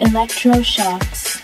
Electroshocks.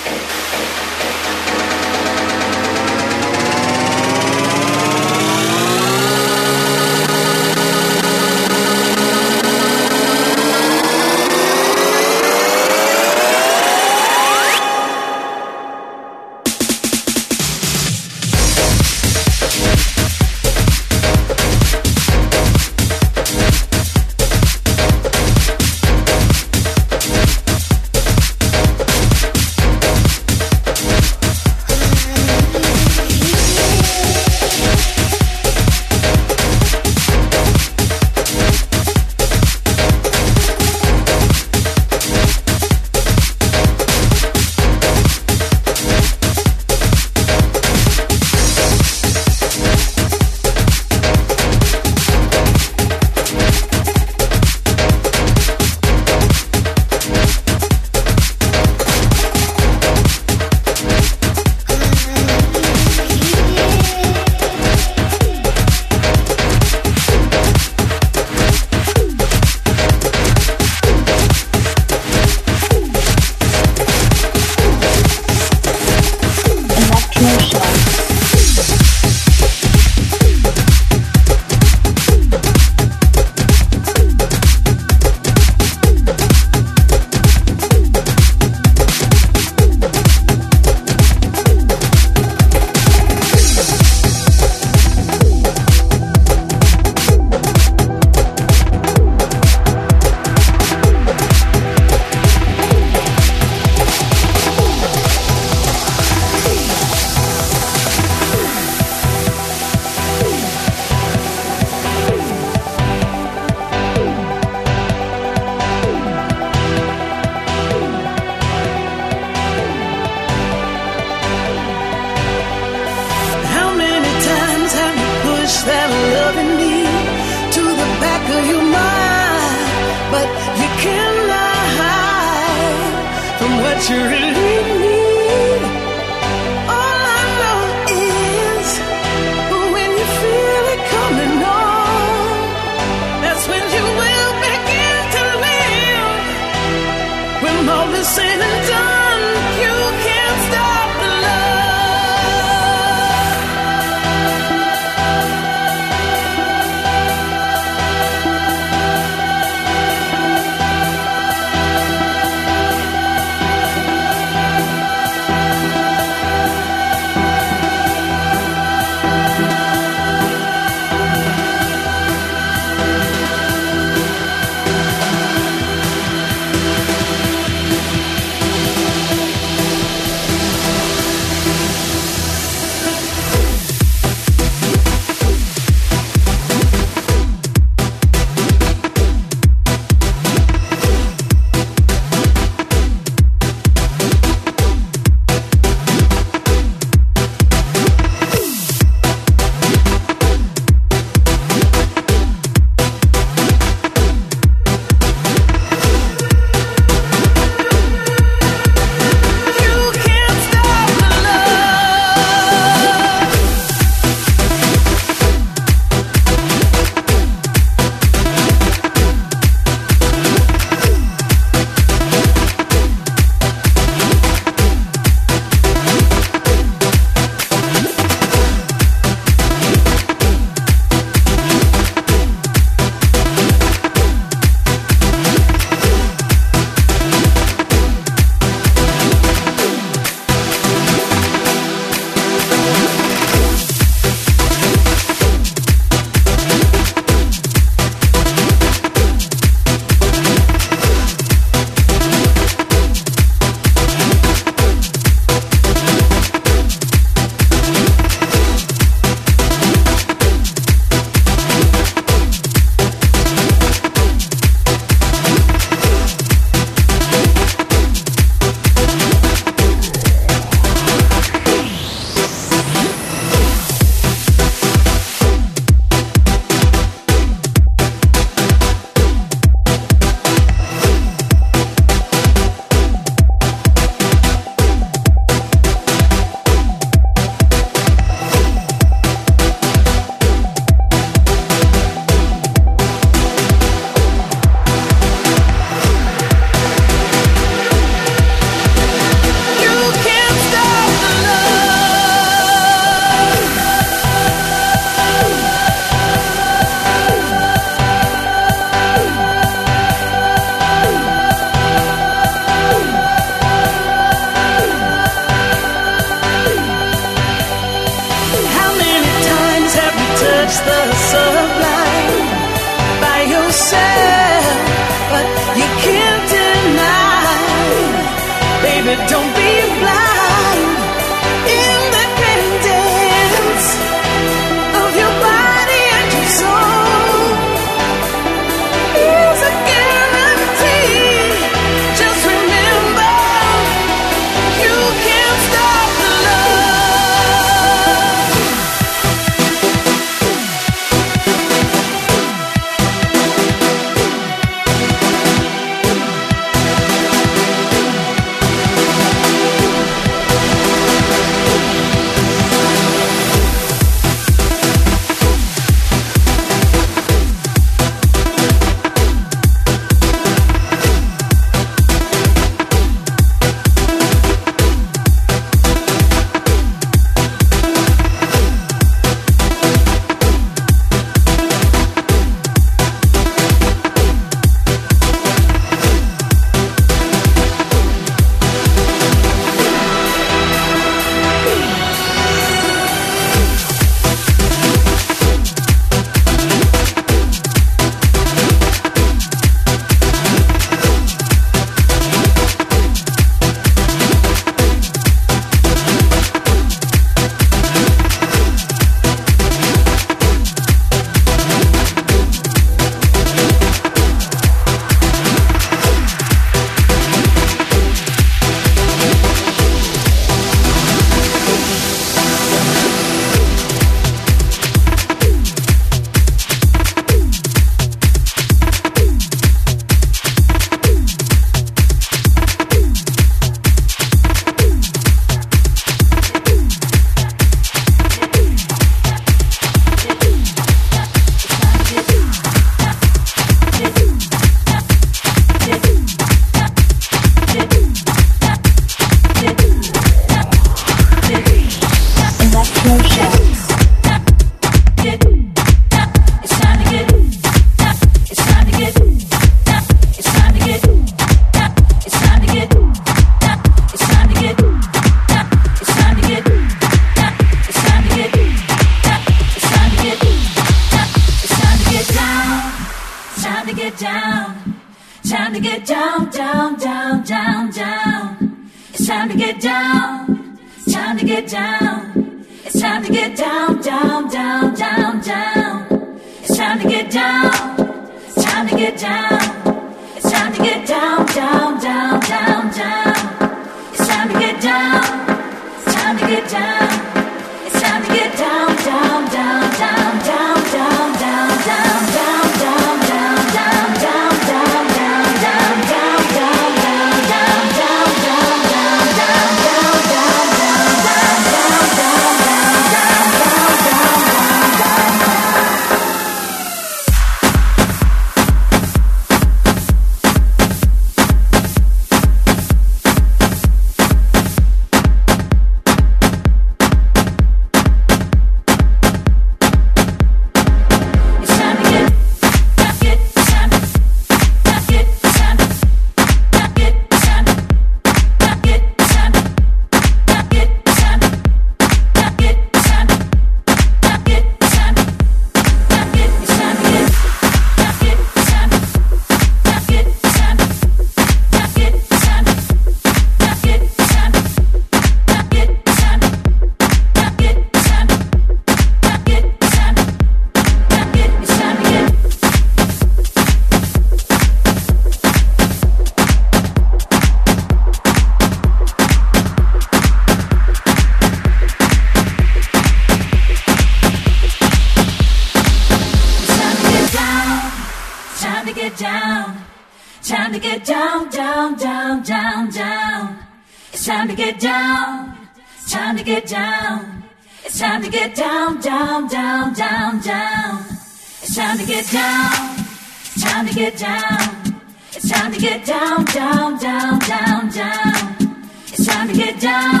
get down, down, down, down, down. It's time to get down.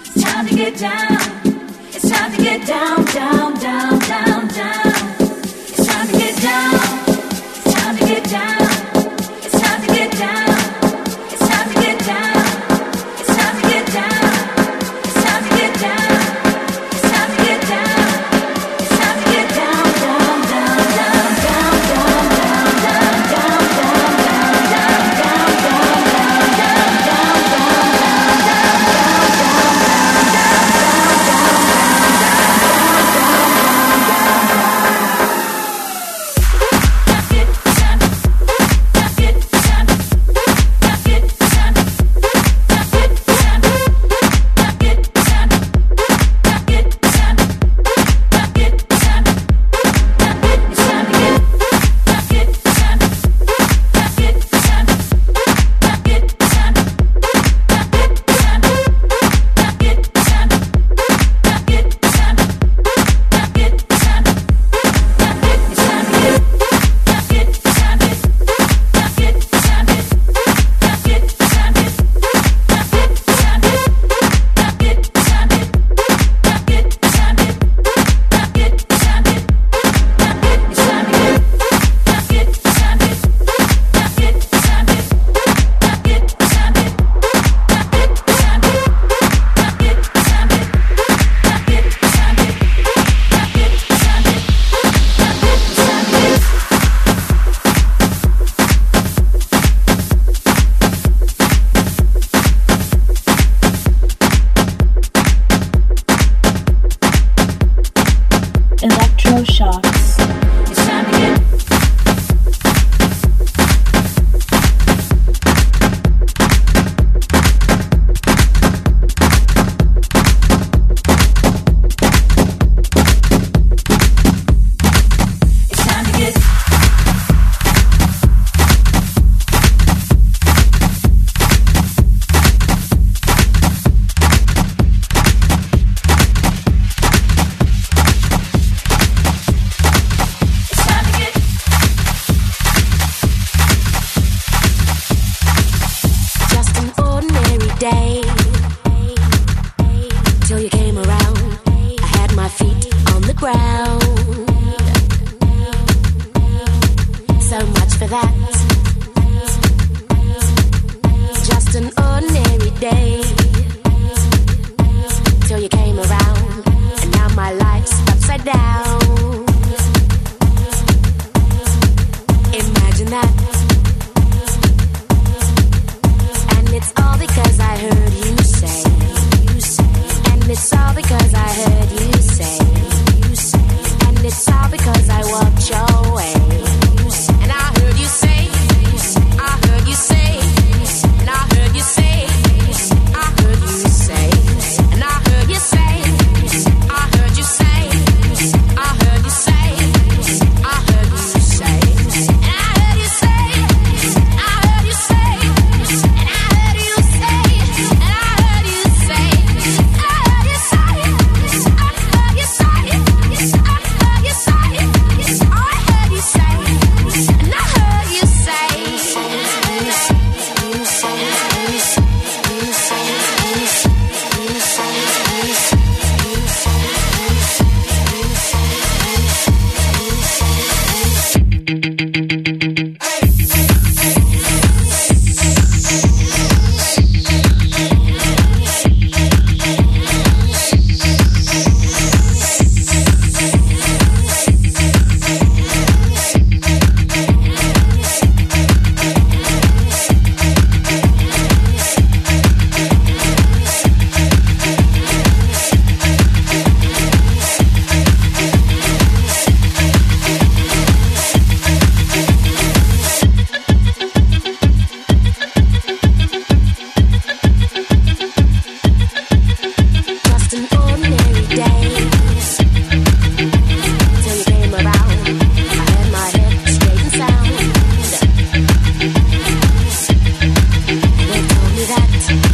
It's time to get down. down.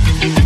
Massage. say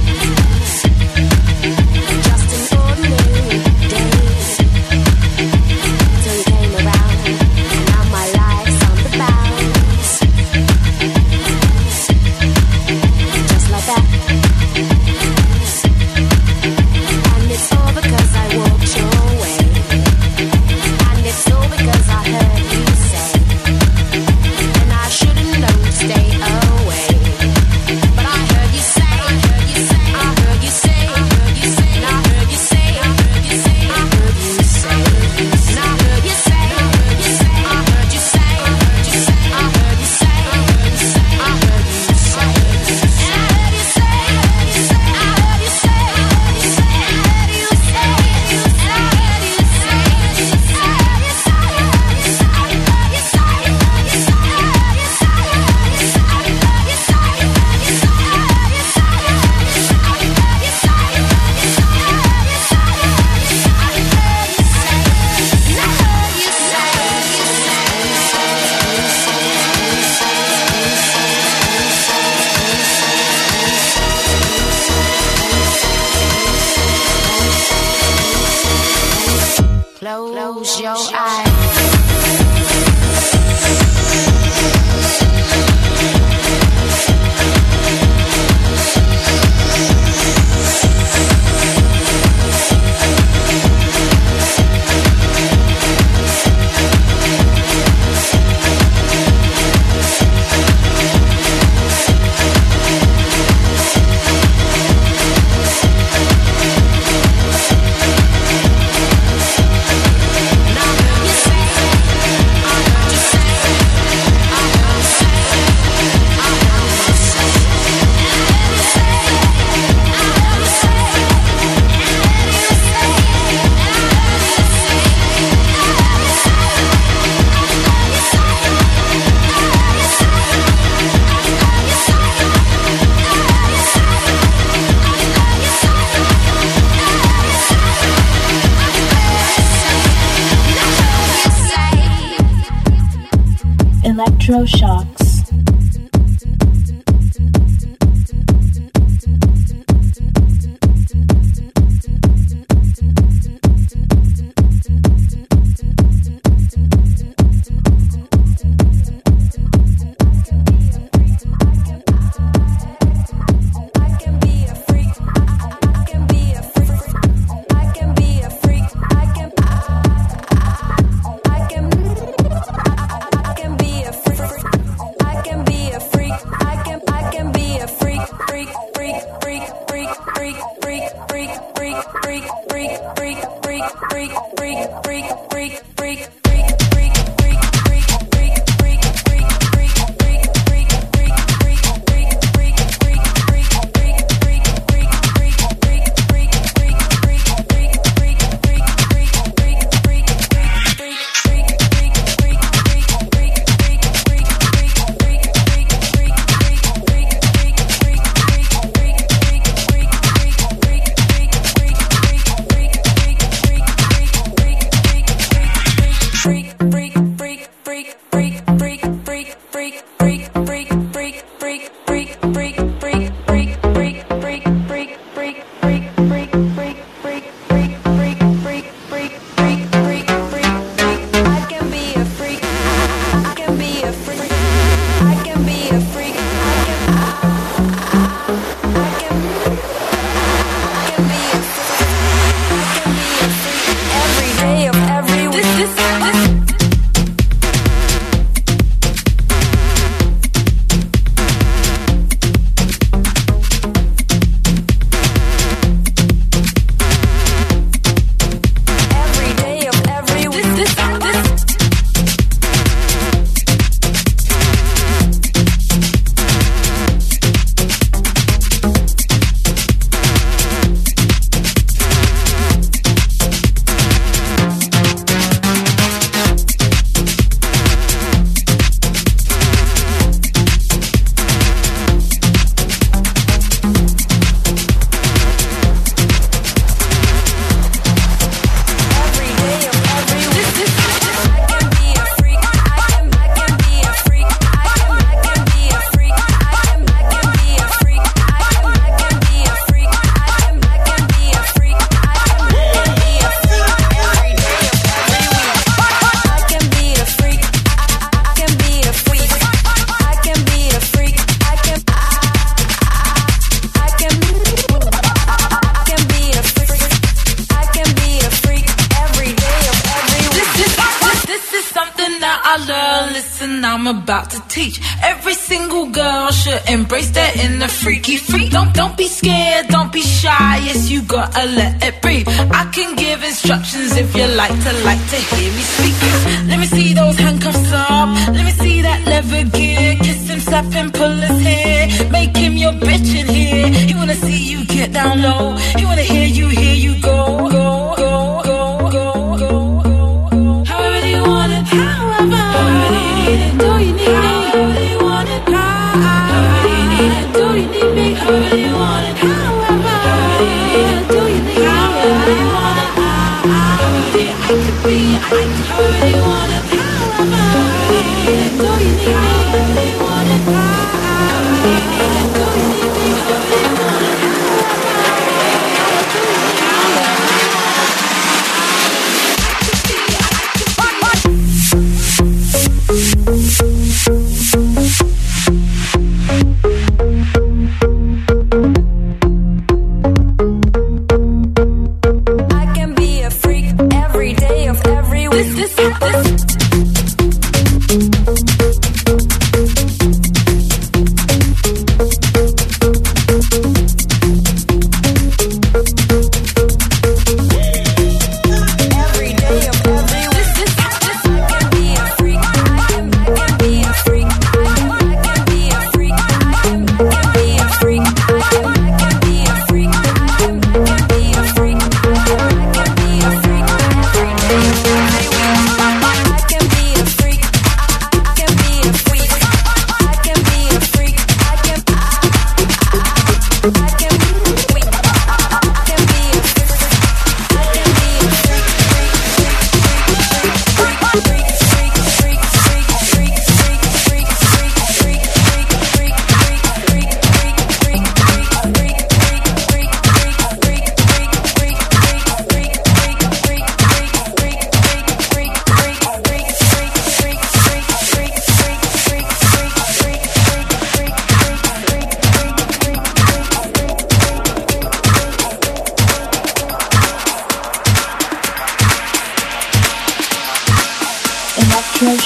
Electroshock.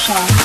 Control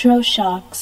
Electroshocks